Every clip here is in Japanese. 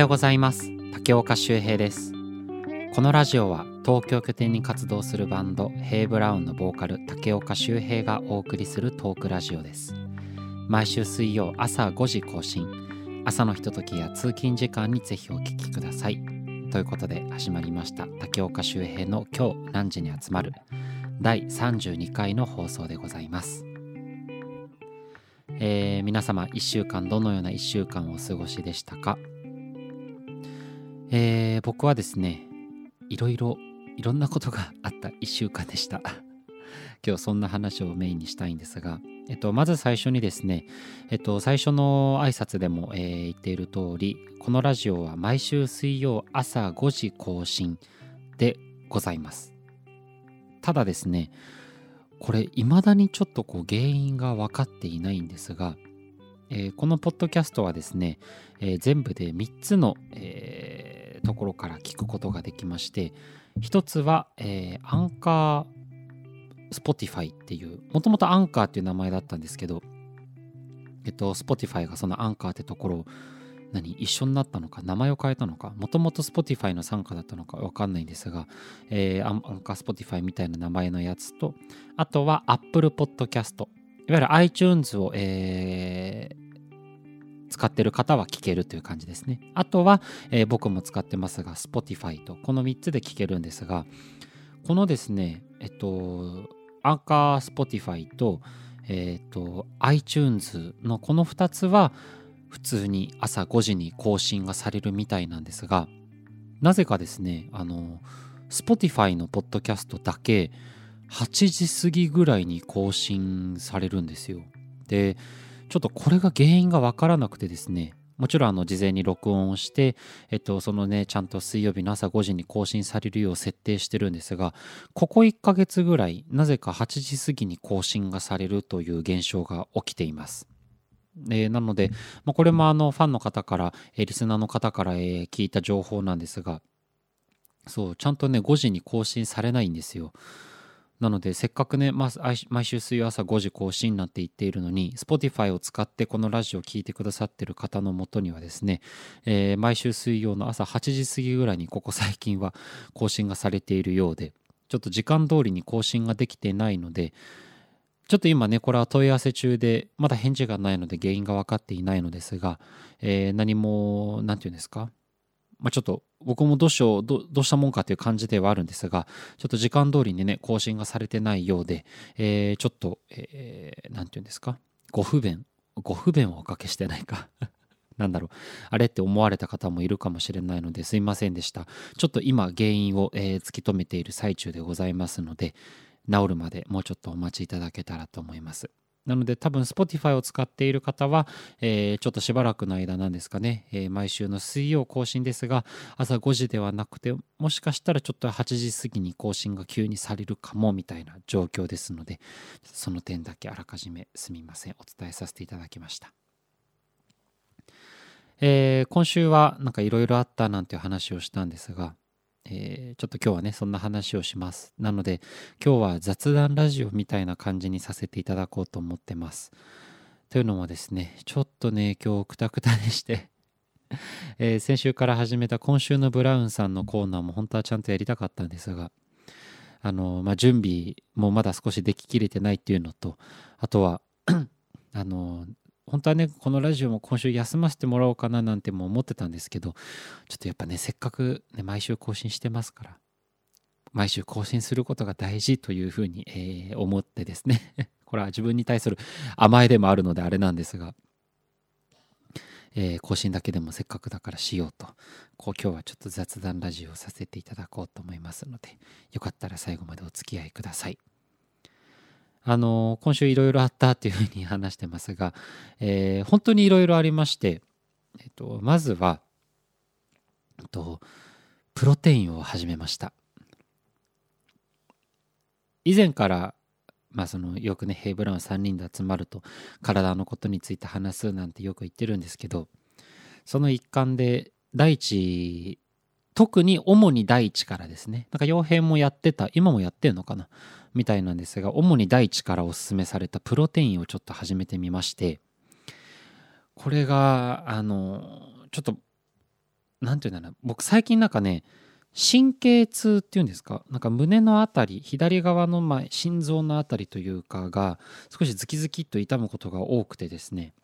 ようございます。竹岡修平です。このラジオは東京拠点に活動するバンドヘイブラウンのボーカル竹岡修平がお送りするトークラジオです。毎週水曜朝5時更新。朝のひとときや通勤時間にぜひお聞きください。ということで始まりました。竹岡修平の今日何時に集まる。第32回の放送でございます。えー、皆様1週間どのような1週間をお過ごしでしたか、えー、僕はですねいろいろいろんなことが あった1週間でした。今日そんな話をメインにしたいんですが、えっと、まず最初にですね、えっと、最初の挨拶でも、えー、言っている通りこのラジオは毎週水曜朝5時更新でございます。ただですねこれ未だにちょっとこう原因が分かっていないんですが、えー、このポッドキャストはですね、えー、全部で3つの、えー、ところから聞くことができまして1つは、え Anchor Spotify っていうもともとアンカーっていう名前だったんですけどえっと Spotify がそのアンカーってところを何一緒になったのか名前を変えたのかもともと Spotify の傘下だったのか分かんないんですが、えー、アンカー Spotify みたいな名前のやつとあとは Apple Podcast いわゆる iTunes を、え、使ってる方は聞けるという感じですね。あとは、えー、僕も使ってますが Spotify とこの3つで聞けるんですがこのですねえっとアンカー Spotify とえっと iTunes のこの2つは普通に朝5時に更新がされるみたいなんですがなぜかですねあの Spotify のポッドキャストだけ8時過ぎぐらいに更新されるんですよ。でちょっとこれが原因がわからなくてですねもちろんあの事前に録音をして、えっと、そのね、ちゃんと水曜日の朝5時に更新されるよう設定してるんですが、ここ1ヶ月ぐらい、なぜか8時過ぎに更新がされるという現象が起きています。えー、なので、まあ、これもあのファンの方から、えー、リスナーの方から、えー、聞いた情報なんですが、そう、ちゃんとね、5時に更新されないんですよ。なので、せっかくね、ま、毎週水曜朝5時更新なって言っているのに、Spotify を使ってこのラジオを聴いてくださってる方のもとにはですね、えー、毎週水曜の朝8時過ぎぐらいにここ最近は更新がされているようで、ちょっと時間通りに更新ができてないので、ちょっと今ね、これは問い合わせ中で、まだ返事がないので原因が分かっていないのですが、えー、何も、なんて言うんですか、まあ、ちょっと僕もどうしようど、うしたもんかという感じではあるんですが、ちょっと時間通りにね、更新がされてないようで、えー、ちょっと、えー、なんて言うんですか、ご不便、ご不便をおかけしてないか？なんだろう、あれって思われた方もいるかもしれないのですいませんでした。ちょっと今原因を、えー、突き止めている最中でございますので、治るまでもうちょっとお待ちいただけたらと思います。なので多分 Spotify を使っている方は、えー、ちょっとしばらくの間なんですかね、えー、毎週の水曜更新ですが朝5時ではなくてもしかしたらちょっと8時過ぎに更新が急にされるかもみたいな状況ですのでその点だけあらかじめすみませんお伝えさせていただきました。えー、今週はなんかいろいろあったなんていう話をしたんですがえー、ちょっと今日はねそんな話をします。なので今日は雑談ラジオみたいな感じにさせていただこうと思ってます。というのもですねちょっとね今日くたくたでして えー、先週から始めた今週のブラウンさんのコーナーも本当はちゃんとやりたかったんですがあの、まあ、準備もまだ少しでききれてないっていうのとあとは あの本当はねこのラジオも今週休ませてもらおうかななんても思ってたんですけどちょっとやっぱねせっかく、ね、毎週更新してますから毎週更新することが大事というふうに、えー、思ってですね これは自分に対する甘えでもあるのであれなんですが、えー、更新だけでもせっかくだからしようとこう今日はちょっと雑談ラジオをさせていただこうと思いますのでよかったら最後までお付き合いください。あの今週いろいろあったっていうふうに話してますが、えー、本当にいろいろありまして、えっと、まずは、えっと、プロテインを始めました。以前からまあそのよくねヘイブラウン3人で集まると体のことについて話すなんてよく言ってるんですけどその一環で第一特に主に第一からですねなんか傭兵もやってた今もやってるのかなみたいなんですが主に第一からおすすめされたプロテインをちょっと始めてみましてこれがあのちょっと何て言うんだろう僕最近なんかね神経痛っていうんですか？なんか胸のあたり左側の前心臓のあたりというかが少しズキズキと痛むことが多くてですね。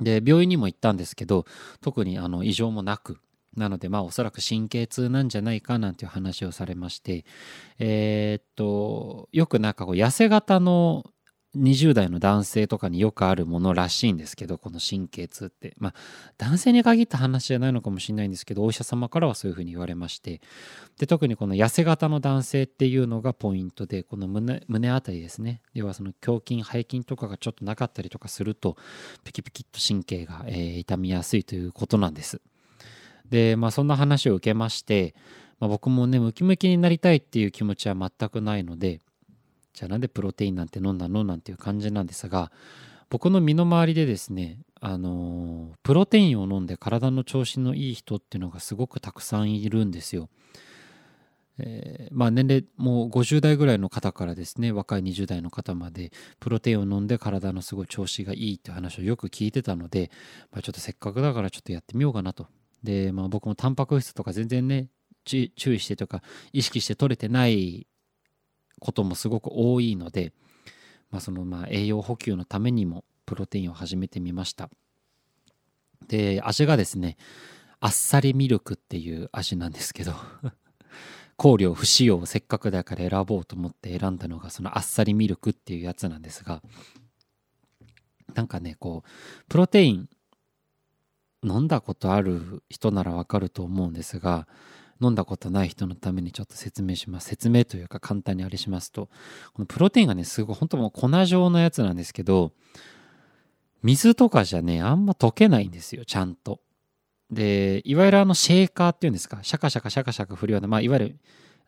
で病院にも行ったんですけど特にあの異常もなくなのでまあおそらく神経痛なんじゃないかなんていう話をされましてえー、っとよくなんかこう痩せ型の20代の男性とかによくあるものらしいんですけどこの神経痛って。まあ男性に限った話じゃないのかもしれないんですけどお医者様からはそういうふうに言われまして。で特にこの痩せ型の男性っていうのがポイントでこの胸胸あたりですね。要はその胸筋背筋とかがちょっとなかったりとかするとピキピキッと神経が、えー、痛みやすいということなんです。でまあそんな話を受けまして、まあ、僕もねムキムキになりたいっていう気持ちは全くないのでじゃあなんでプロテインなんて飲んだのなんていう感じなんですが僕の身の回りでですねあのプロテインを飲んで体の調子のいい人っていうのがすごくたくさんいるんですよ。えー、まあ年齢もう50代ぐらいの方からですね若い20代の方までプロテインを飲んで体のすごい調子がいいって話をよく聞いてたので、まあ、ちょっとせっかくだからちょっとやってみようかなと。で、まあ、僕もタンパク質とか全然ね注意してとか意識して取れてないこともすごく多いので、まあ、そのまあ栄養補給のためにもプロテインを始めてみました。で味がですねあっさりミルクっていう味なんですけど 香料不使用せっかくだから選ぼうと思って選んだのがそのあっさりミルクっていうやつなんですがなんかねこうプロテイン飲んだことある人ならわかると思うんですが飲んだことない人のためにちょっと説明します。説明というか簡単にあれしますと、このプロテインがね、すごい本当もう粉状のやつなんですけど、水とかじゃね、あんま溶けないんですよ、ちゃんと。で、いわゆるあのシェーカーっていうんですか、シャカシャカシャカシャカ振るような、まあ、いわゆる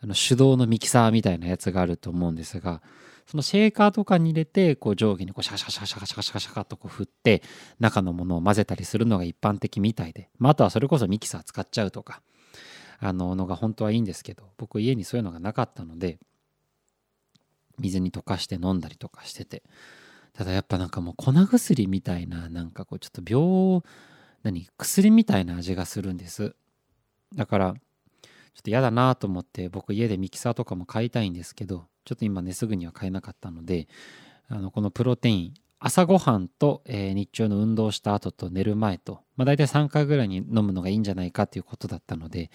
あの手動のミキサーみたいなやつがあると思うんですが、そのシェーカーとかに入れて、こう上下にこうシャカシャカシャカシャカシャカシャカシャとこう振って、中のものを混ぜたりするのが一般的みたいで、まあ、あとはそれこそミキサー使っちゃうとか、あののが本当はいいんですけど僕家にそういうのがなかったので水に溶かして飲んだりとかしててただやっぱなんかもう粉薬みたいななんかこうちょっと病何薬みたいな味がするんですだからちょっと嫌だなと思って僕家でミキサーとかも買いたいんですけどちょっと今ねすぐには買えなかったのであのこのプロテイン朝ごはんと、えー、日中の運動した後と寝る前と、まあ、大体3回ぐらいに飲むのがいいんじゃないかということだったので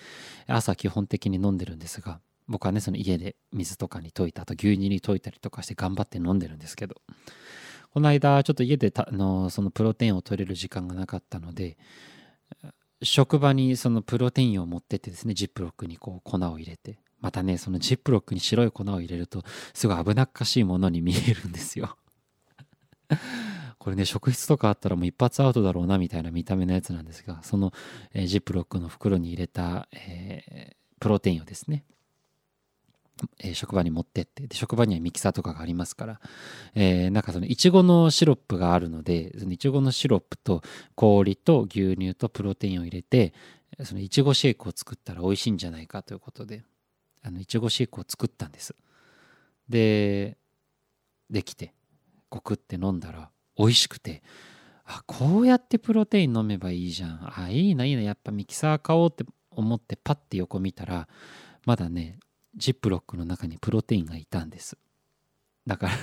朝基本的に飲んでるんですが僕はねその家で水とかに溶いたあと牛乳に溶いたりとかして頑張って飲んでるんですけどこの間ちょっと家でたのそのプロテインを取れる時間がなかったので職場にそのプロテインを持ってってですねジップロックにこう粉を入れてまたねそのジップロックに白い粉を入れるとすごい危なっかしいものに見えるんですよ。これね、職質とかあったらもう一発アウトだろうなみたいな見た目のやつなんですが、その、えー、ジップロックの袋に入れた、えー、プロテインをですね、えー、職場に持ってってで職場にはミキサーとかがありますから、えー、なんかそのいちごのシロップがあるのでそのいちごのシロップと氷と牛乳とプロテインを入れてそのいちごシェイクを作ったら美味しいんじゃないかということであのいちごシェイクを作ったんです。でできてごくって飲んだら美味しくてあこうやってプロテイン飲めばいいじゃん。あいいないいなやっぱミキサー買おうって思ってパッて横見たらまだねジップロックの中にプロテインがいたんです。だから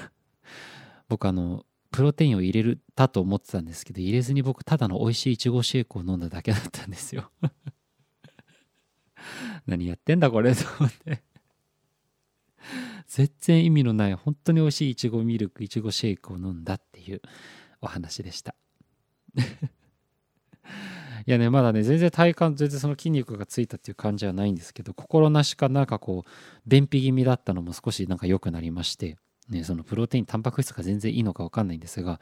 僕あのプロテインを入れるたと思ってたんですけど入れずに僕ただの美味しいいちごシェイクを飲んだだけだったんですよ。何やってんだこれと思って。全然意味のない本当に美味しいいちごミルクいちごシェイクを飲んだっていう。お話でした。いやねまだね全然体感全然その筋肉がついたっていう感じはないんですけど心なしかなんかこう便秘気味だったのも少しなんか良くなりまして。ね、そのプロテインタンパク質が全然いいのか分かんないんですがなん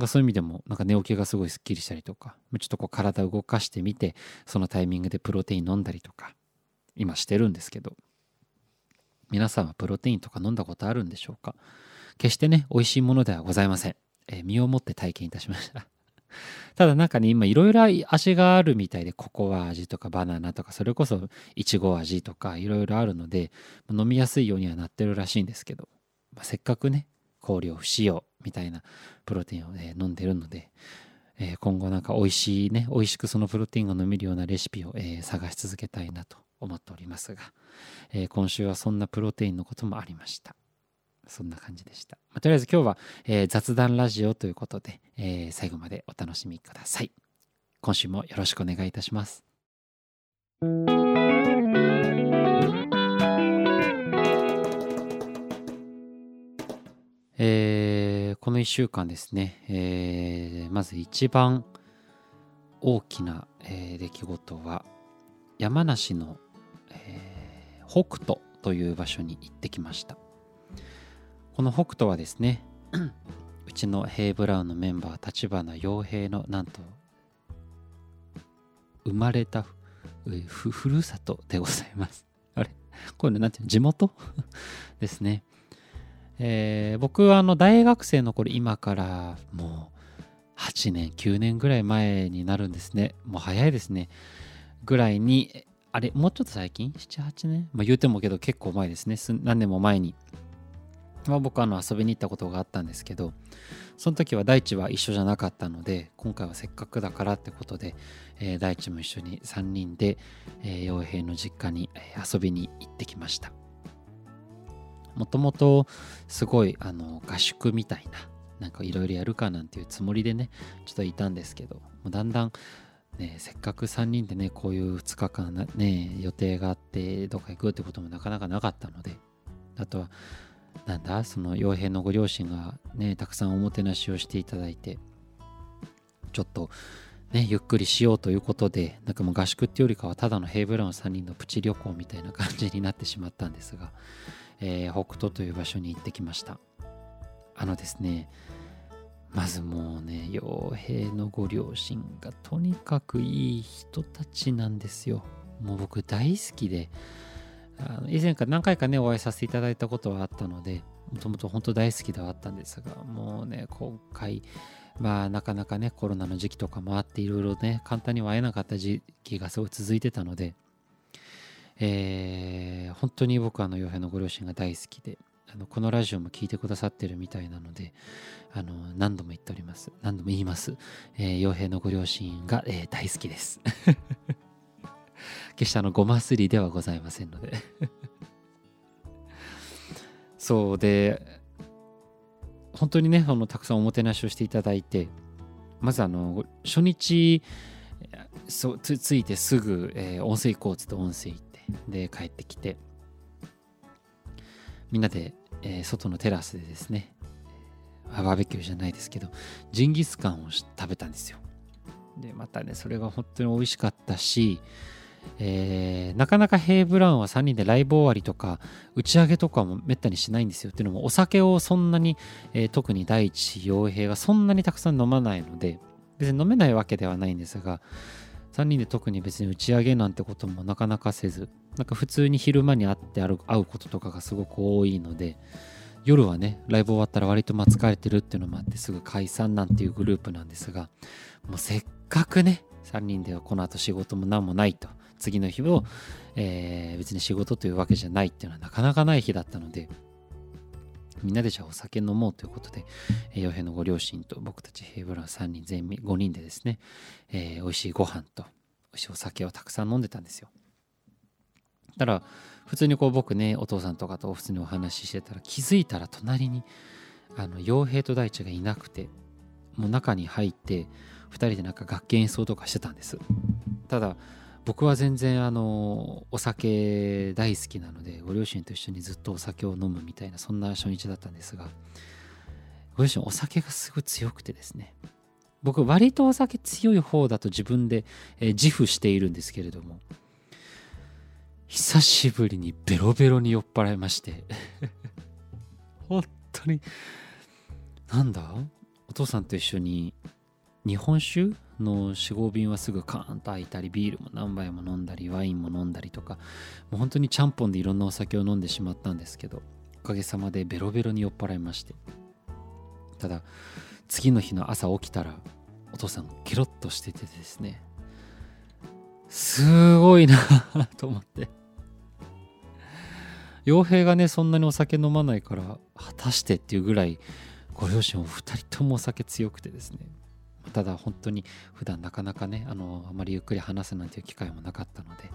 かそういう意味でもなんか寝起きがすごいすっきりしたりとかちょっとこう体を動かしてみてそのタイミングでプロテイン飲んだりとか今してるんですけど皆さんはプロテインとか飲んだことあるんでしょうか？決してね、美味しいものではございません。えー、身をもって体験いたしました。ただなんかね、今いろいろ味があるみたいで、ココア味とかバナナとか、それこそいちご味とかいろいろあるので、飲みやすいようにはなってるらしいんですけど、まあ、せっかくね、香料不使用みたいなプロテインを、ね、飲んでるので、えー、今後なんか美味しいね美味しくそのプロテインが飲めるようなレシピを、えー、探し続けたいなと思っておりますが、えー、今週はそんなプロテインのこともありました。そんな感じでした、まあ、とりあえず今日は、え雑談ラジオということで、え最後までお楽しみください。今週もよろしくお願いいたします。えー、この1週間ですね、えー、まず一番大きな、えー、出来事は山梨の、え、北斗という場所に行ってきました。この北斗はですね うちのヘイブラウンのメンバー立花洋平のなんと生まれたふふるさとでございます。あれ？これなんていうの？地元？ですね。えー、僕はあの大学生の頃今からもう8年9年ぐらい前になるんですね。もう早いですね。ぐらいにあれもうちょっと最近？78年？まあ言うてもけど結構前ですね。何年も前に、まあ、僕あの遊びに行ったことがあったんですけどその時は大地は一緒じゃなかったので今回はせっかくだからってことで、えー、大地も一緒に3人で、えー、傭兵の実家に遊びに行ってきました。もともとすごいあの合宿みたいななんかいろいろやるかなんていうつもりでねちょっといたんですけどもうだんだんね、せっかく3人でねこういう2日間ね予定があってどっか行くってこともなかなかなかったのであとはなんだその傭兵のご両親がねたくさんおもてなしをしていただいてちょっとねゆっくりしようということでなんかもう合宿っていうよりかはただのヘイブラウン3人のプチ旅行みたいな感じになってしまったんですがえー、北斗という場所に行ってきました。あのですねまずもうね傭兵のご両親がとにかくいい人たちなんですよ。もう僕大好きであの以前から何回かねお会いさせていただいたことはあったのでもともと本当大好きではあったんですがもうね今回まあなかなかねコロナの時期とかもあっていろいろね簡単には会えなかった時期がすごい続いてたのでえー、本当に僕は洋平のご両親が大好きであのこのラジオも聞いてくださってるみたいなのであの何度も言っております。何度も言います、えー、洋平のご両親が、えー、大好きです。決してあのごますりではございませんので。そうで本当にねあのたくさんおもてなしをしていただいてまずあの初日そつついてすぐ、えー、温泉行こうっつって温泉行で帰ってきて。みんなで、えー、外のテラスでですね。バーベキューじゃないですけどジンギスカンを食べたんですよ。でまたねそれが本当に美味しかったし、えー、なかなかヘイブラウンは3人でライブ終わりとか打ち上げとかもめったにしないんですよ。っていうのもお酒をそんなに、えー、特に第一傭兵がそんなにたくさん飲まないので別に飲めないわけではないんですが3人で特に別に打ち上げなんてこともなかなかせずなんか普通に昼間に会って会うこととかがすごく多いので夜はねライブ終わったら割とまあ疲れてるっていうのもあってすぐ解散なんていうグループなんですがもうせっかくね3人ではこの後仕事も何もないと次の日を、えー、別に仕事というわけじゃないっていうのはなかなかない日だったのでみんなでじゃあお酒飲もうということで、えー、洋平のご両親と僕たちヘイブラン3人全員5人でですね、えー、美味しいご飯と美味しいお酒をたくさん飲んでたんですよ。たら普通にこう僕ねお父さんとかと普通にお話ししてたら気づいたら隣にあの傭兵と大地がいなくてもう中に入って2人でなんか楽器演奏とかしてたんですただ僕は全然あのお酒大好きなのでご両親と一緒にずっとお酒を飲むみたいなそんな初日だったんですがご両親お酒がすごい強くてですね。僕割とお酒強い方だと自分で、え自負しているんですけれども久しぶりにベロベロに酔っ払いまして。本当になんだ？お父さんと一緒に日本酒？の45瓶はすぐカーンと開いたりビールも何杯も飲んだりワインも飲んだりとかもう本当にちゃんぽんでいろんなお酒を飲んでしまったんですけどおかげさまでベロベロに酔っ払いましてただ次の日の朝起きたらお父さんケロッとしててですねすごいなと思って。傭兵がねそんなにお酒飲まないから果たしてっていうぐらいご両親お二人ともお酒強くてですね。ただ本当に普段なかなかねあのあまりゆっくり話すなんていう機会もなかったので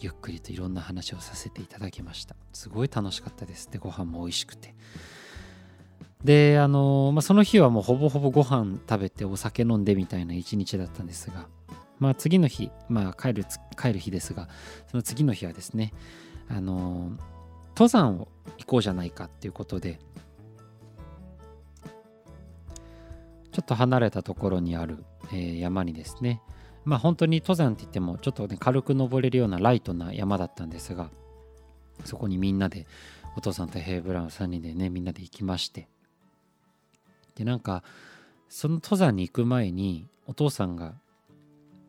ゆっくりといろんな話をさせていただきました。すごい楽しかったです。でご飯も美味しくて。であの、まあ、その日はもうほぼほぼご飯食べてお酒飲んでみたいな一日だったんですがまあ次の日まあ帰る帰る日ですがその次の日はですねあの登山を行こうじゃないかっていうことでちょっと離れたところにある、えー、山にですね。まあ本当に登山って言ってもちょっとね軽く登れるようなライトな山だったんですがそこにみんなでお父さんとヘイブラウン3人でねみんなで行きまして。でなんかその登山に行く前にお父さんが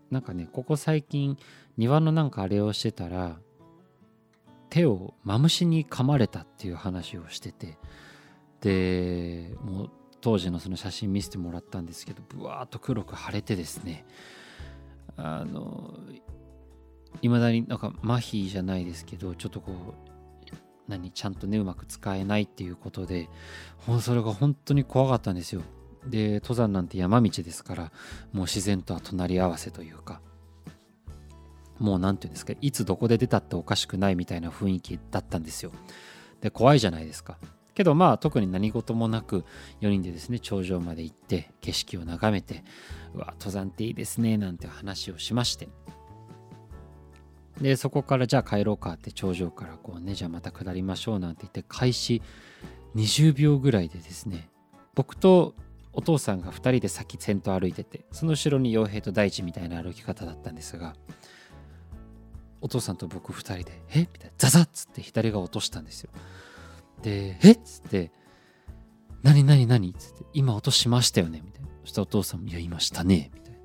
なんかねここ最近庭のなんかあれをしてたら手をマムシに噛まれたっていう話をしてて。でもう当時のその写真見せてもらったんですけどぶわーっと黒く腫れてですねあのいまだになんか麻痺じゃないですけどちょっとこう何ちゃんとねうまく使えないっていうことでそれが本当に怖かったんですよ。で登山なんて山道ですからもう自然とは隣り合わせというかもう何て言うんですかいつどこで出たっておかしくないみたいな雰囲気だったんですよ。で怖いじゃないですか。けどまあ特に何事もなく4人でですね頂上まで行って景色を眺めてうわ登山っていいですねなんて話をしまして。でそこからじゃあ帰ろうかって頂上からこうねじゃあまた下りましょうなんて言って開始20秒ぐらいでですね僕とお父さんが2人で先先頭歩いててその後ろに傭兵と大地みたいな歩き方だったんですがお父さんと僕2人で「え？みたいなザザッつって左が落としたんですよ。で、え？っつって、何何何？つって、今音しましたよね？みたいな。そしたらお父さんも、いや、今したねみたいな。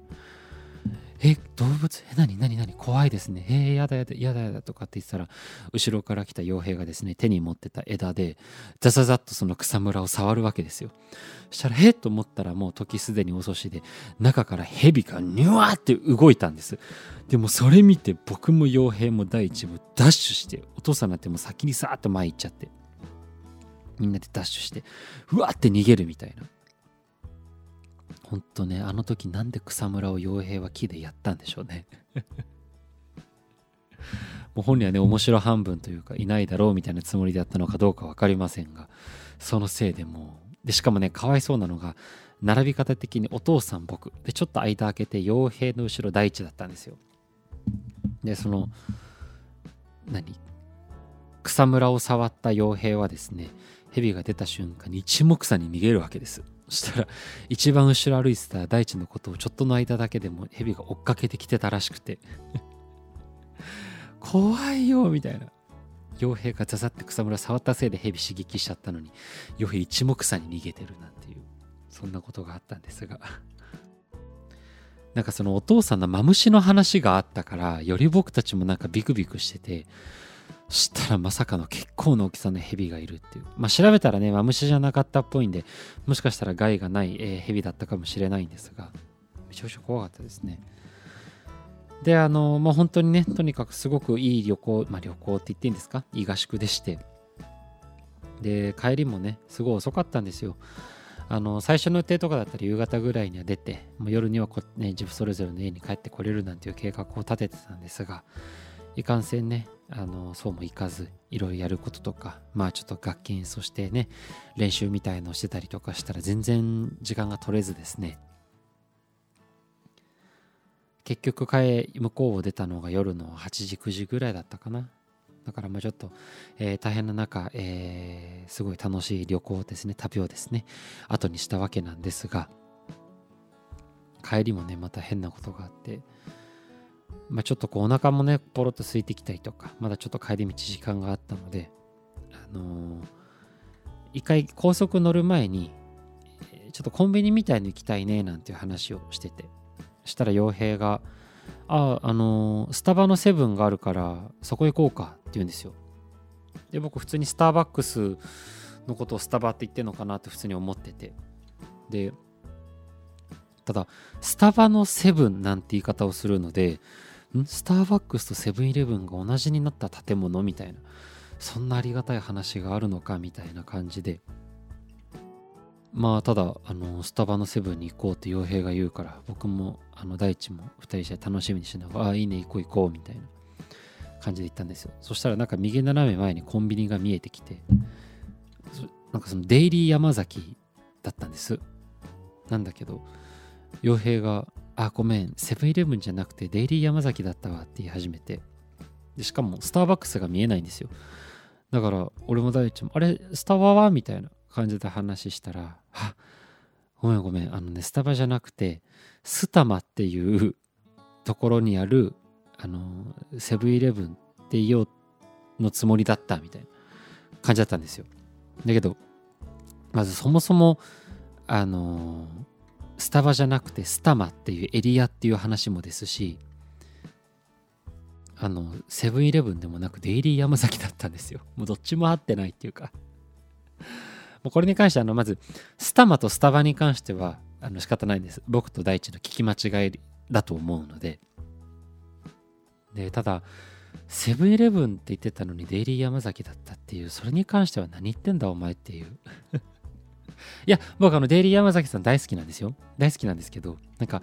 え、動物？え、何何何？怖いですね。えー、やだやだ、やだやだとかって言ってたら、後ろから来た傭兵がですね、手に持ってた枝で、ザザザッとその草むらを触るわけですよ。そしたら、えと思ったら、もう時すでに遅しで、中から蛇がニュワーって動いたんです。でもそれ見て、僕も傭兵も第一もダッシュして、お父さんなんてもう先にさーっと前行っちゃって。みんなでダッシュしてうわって逃げるみたいな。ほんとねあの時なんで草むらを傭兵は木でやったんでしょうね。もう本人はね面白半分というかいないだろうみたいなつもりでやったのかどうか分かりませんがそのせいでもうでしかもねかわいそうなのが並び方的にお父さん僕。でちょっと間開けて傭兵の後ろ第一だったんですよ。でその何？草むらを触った傭兵はですね蛇が出た瞬間に一目散に逃げるわけです。そしたら一番後ろ歩いてた大地のことをちょっとの間だけでも蛇が追っかけてきてたらしくて 怖いよみたいな。傭兵がザザって草むら触ったせいで蛇刺激しちゃったのに傭兵一目散に逃げてるなんていうそんなことがあったんですがなんかそのお父さんのマムシの話があったからより僕たちもなんかビクビクしててしたらまさかの結構な大きさのヘビがいるっていう。まあ調べたらね、マムシじゃなかったっぽいんで、もしかしたら害がない、えー、ヘビだったかもしれないんですが、めちゃくちゃ怖かったですね。で、あの、まあ本当にね、とにかくすごくいい旅行、まあ旅行って言っていいんですか？いい合宿でして。で、帰りもね、すごい遅かったんですよ。あの最初の予定とかだったら夕方ぐらいには出てもう夜にはこ、ね、自分それぞれの家に帰ってこれるなんていう計画を立ててたんですがいかんせんねあのそうもいかずいろいろやることとかまあちょっと楽器演奏してね練習みたいのをしてたりとかしたら全然時間が取れずですね。結局帰向こうを出たのが夜の8時9時ぐらいだったかな。だからまあちょっと、えー、大変な中、えー、すごい楽しい旅行ですね旅をですね後にしたわけなんですが帰りもねまた変なことがあってまあ、ちょっとこうお腹もねポロッと空いてきたりとかまだちょっと帰り道時間があったのであのー、一回高速乗る前にちょっとコンビニみたいに行きたいねなんていう話をしててしたら傭兵が「ああのー、スタバのセブンがあるからそこ行こうか」って言うんですよ。で僕普通にスターバックスのことをスタバって言ってんのかなって普通に思ってて。でただスタバのセブンなんて言い方をするのでスターバックスとセブンイレブンが同じになった建物みたいな。そんなありがたい話があるのかみたいな感じで。まあただあのスタバのセブンに行こうって傭兵が言うから僕もあの大地も2人して楽しみにしながらああいいね行こう行こうみたいな。感じで行ったんですよ。そしたらなんか右斜め前にコンビニが見えてきてなんかそのデイリー山崎だったんです。なんだけど傭兵が「あごめん。セブンイレブンじゃなくてデイリー山崎だったわ」って言い始めて。でしかもスターバックスが見えないんですよ。だから俺も大地も「あれスタバは?」みたいな感じで話したら「あごめんごめん。あのねスタバじゃなくてスタマっていうところにあるあのセブンイレブンって言おうのつもりだったみたいな感じだったんですよ。だけどまずそもそもあのスタバじゃなくてスタマっていうエリアっていう話もですしあのセブンイレブンでもなくデイリー山崎だったんですよ。もうどっちも合ってないっていうか。もうこれに関してあのまずスタマとスタバに関してはあの仕方ないんです。僕と大地の聞き間違いだと思うので。でただセブンイレブンって言ってたのにデイリー山崎だったっていうそれに関しては何言ってんだお前っていう。いや僕あのデイリー山崎さん大好きなんですよ。大好きなんですけどなんか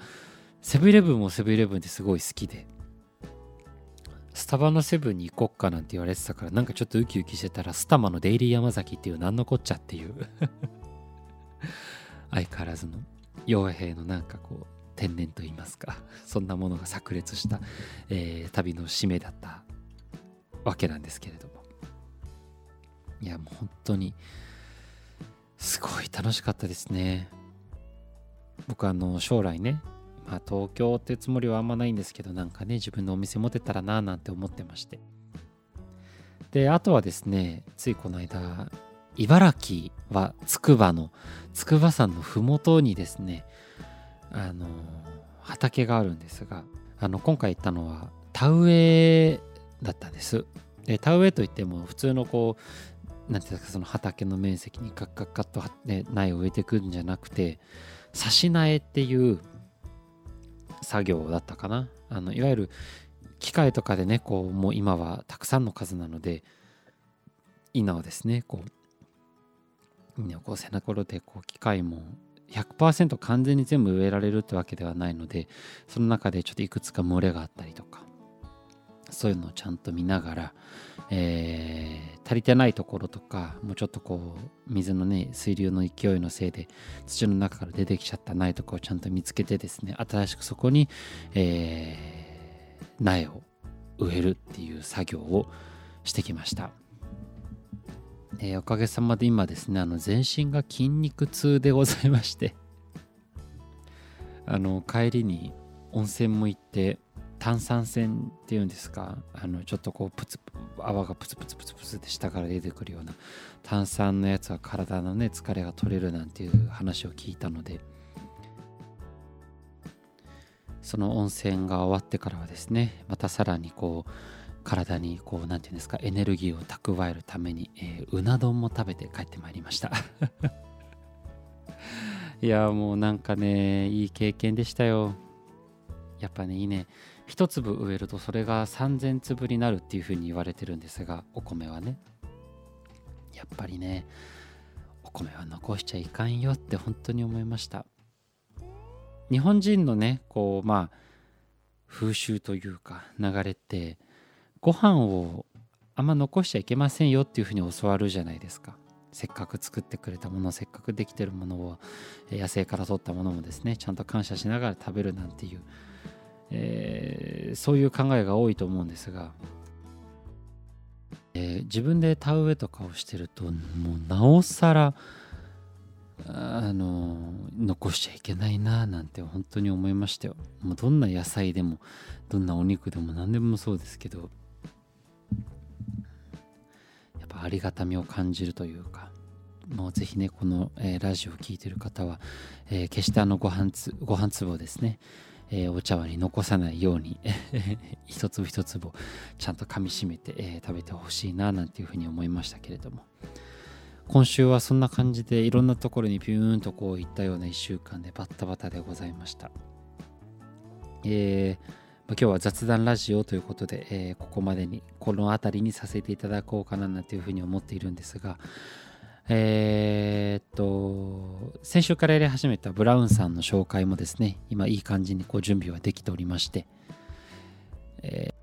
セブンイレブンもセブンイレブンってすごい好きで。スタバのセブンに行こっかなんて言われてたからなんかちょっとウキウキしてたらスタマのデイリー山崎っていう何のこっちゃっていう。相変わらずの傭兵のなんかこう天然と言いますかそんなものが炸裂した、えー、旅の締めだったわけなんですけれども。いやもう本当にすごい楽しかったですね。僕あの将来ねまあ東京ってつもりはあんまないんですけどなんかね自分のお店持てたらななんて思ってまして。であとはですねついこの間茨城は筑波の筑波山の麓にですねあの畑があるんですがあの今回行ったのは田植えだったんです。で田植えといっても普通のこうなんていうんですかその畑の面積にガッガッガッと、苗を植えていくんじゃなくて差し苗っていう作業だったかな。あのいわゆる機械とかでねこうもう今はたくさんの数なので稲をですねこう稲をこう背中でこう機械も100%完全に全部植えられるってわけではないのでその中でちょっといくつか漏れがあったりとかそういうのをちゃんと見ながら、えー、足りてないところとかもうちょっとこう水のね水流の勢いのせいで土の中から出てきちゃった苗とかをちゃんと見つけてですね新しくそこに、えー、苗を植えるっていう作業をしてきました。えー、おかげさまで今ですねあの全身が筋肉痛でございましてあの帰りに温泉も行って炭酸泉っていうんですかあのちょっとこうプツ泡がプツプツプツプツって下から出てくるような炭酸のやつは体のね疲れが取れるなんていう話を聞いたのでその温泉が終わってからはですねまたさらにこう体にこう何て言うんですかエネルギーを蓄えるために、えー、うな丼も食べて帰ってまいりました。いやもうなんかねいい経験でしたよ。やっぱねいいね一粒植えるとそれが3000粒になるっていう風に言われてるんですがお米はね。やっぱりねお米は残しちゃいかんよって本当に思いました。日本人のねこうまあ風習というか流れってご飯をあんま残しちゃいけませんよっていうふうに教わるじゃないですか。せっかく作ってくれたものせっかくできてるものを野生から取ったものもですねちゃんと感謝しながら食べるなんていう、えー、そういう考えが多いと思うんですが、えー、自分で田植えとかをしてるともうなおさらあの残しちゃいけないななんて本当に思いましたよ。もうどんな野菜でもどんなお肉でも何でもそうですけどやっぱありがたみを感じるというかもうぜひねこの、えー、ラジオを聴いてる方は、えー、決してあのご飯つご飯粒をですね、えー、お茶碗に残さないように 一粒一粒ちゃんと噛みしめて、え食べてほしいななんていうふうに思いましたけれども。今週はそんな感じでいろんなところにピューンとこういったような1週間でバッタバタでございました。えー今日は雑談ラジオということで、えー、ここまでにこの辺りにさせていただこうかななんていうふうに思っているんですがえー、っと、先週からやり始めたブラウンさんの紹介もですね、今いい感じにこう準備はできておりまして、えー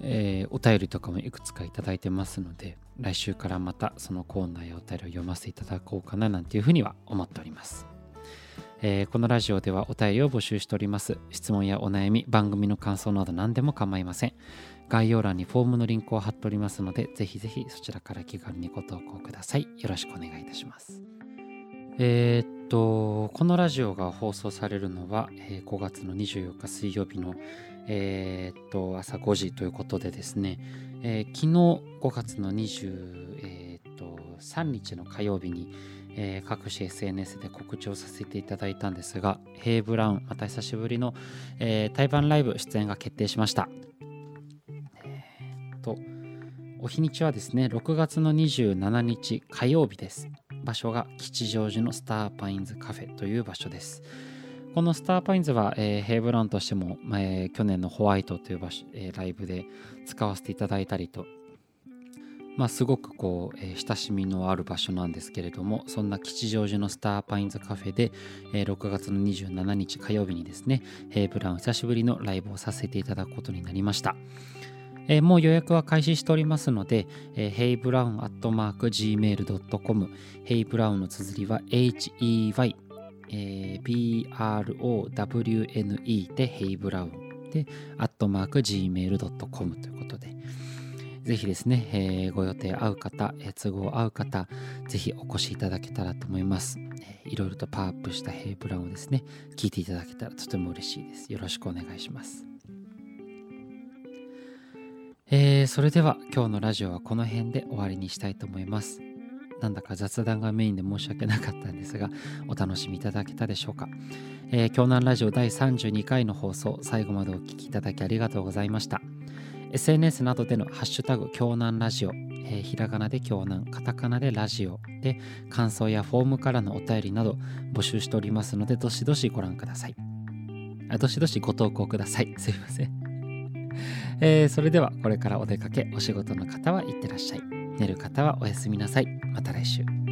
えー、お便りとかもいくつかいただいてますので、来週からまたそのコーナーやお便りを読ませていただこうかななんていうふうには思っております。えー、このラジオではお便りを募集しております。質問やお悩み、番組の感想など何でも構いません。概要欄にフォームのリンクを貼っておりますので、ぜひぜひそちらから気軽にご投稿ください。よろしくお願いいたします。えー、っと、このラジオが放送されるのは、えー、5月の24日水曜日の、えー、っと朝5時ということでですね、えー、昨日5月の23、えー、日の火曜日に、えー、各種 SNS で告知をさせていただいたんですが、ヘイ・ブラウン、また久しぶりの、えー、台湾ライブ出演が決定しました。と、お日にちはですね、6月の27日火曜日です。場所が吉祥寺のスターパインズカフェという場所です。このスターパインズは、えー、ヘイブランとしても、えー、去年のホワイトという場所、えー、ライブで使わせていただいたりと、まあ、すごくこう、えー、親しみのある場所なんですけれども、そんな吉祥寺のスターパインズカフェで、えー、6月の27日火曜日にですね、ヘイブラン久しぶりのライブをさせていただくことになりました。えー、もう予約は開始しておりますので、えー、ヘイブラウンアットマーク Gmail.com ヘイブラウンの綴りは hey。browne でヘイブラウン。アットマーク gmail。com ということで、ぜひですね、えー、ご予定合う方、都合合う方、ぜひお越しいただけたらと思います。いろいろとパワーアップしたヘイブラウンをですね、聞いていただけたらとても嬉しいです。よろしくお願いします。えー、それでは今日のラジオはこの辺で終わりにしたいと思います。なんだか雑談がメインで申し訳なかったんですが、お楽しみいただけたでしょうか。えー、京南ラジオ第32回の放送、最後までお聴きいただきありがとうございました。SNS などでのハッシュタグ京南ラジオ、えー、ひらがなで京南、カタカナでラジオで感想やフォームからのお便りなど募集しておりますので、どしどしご覧ください。あどしどしご投稿ください。すいません。えー、それではこれからお出かけ、お仕事の方はいってらっしゃい。寝る方はおやすみなさい。また来週。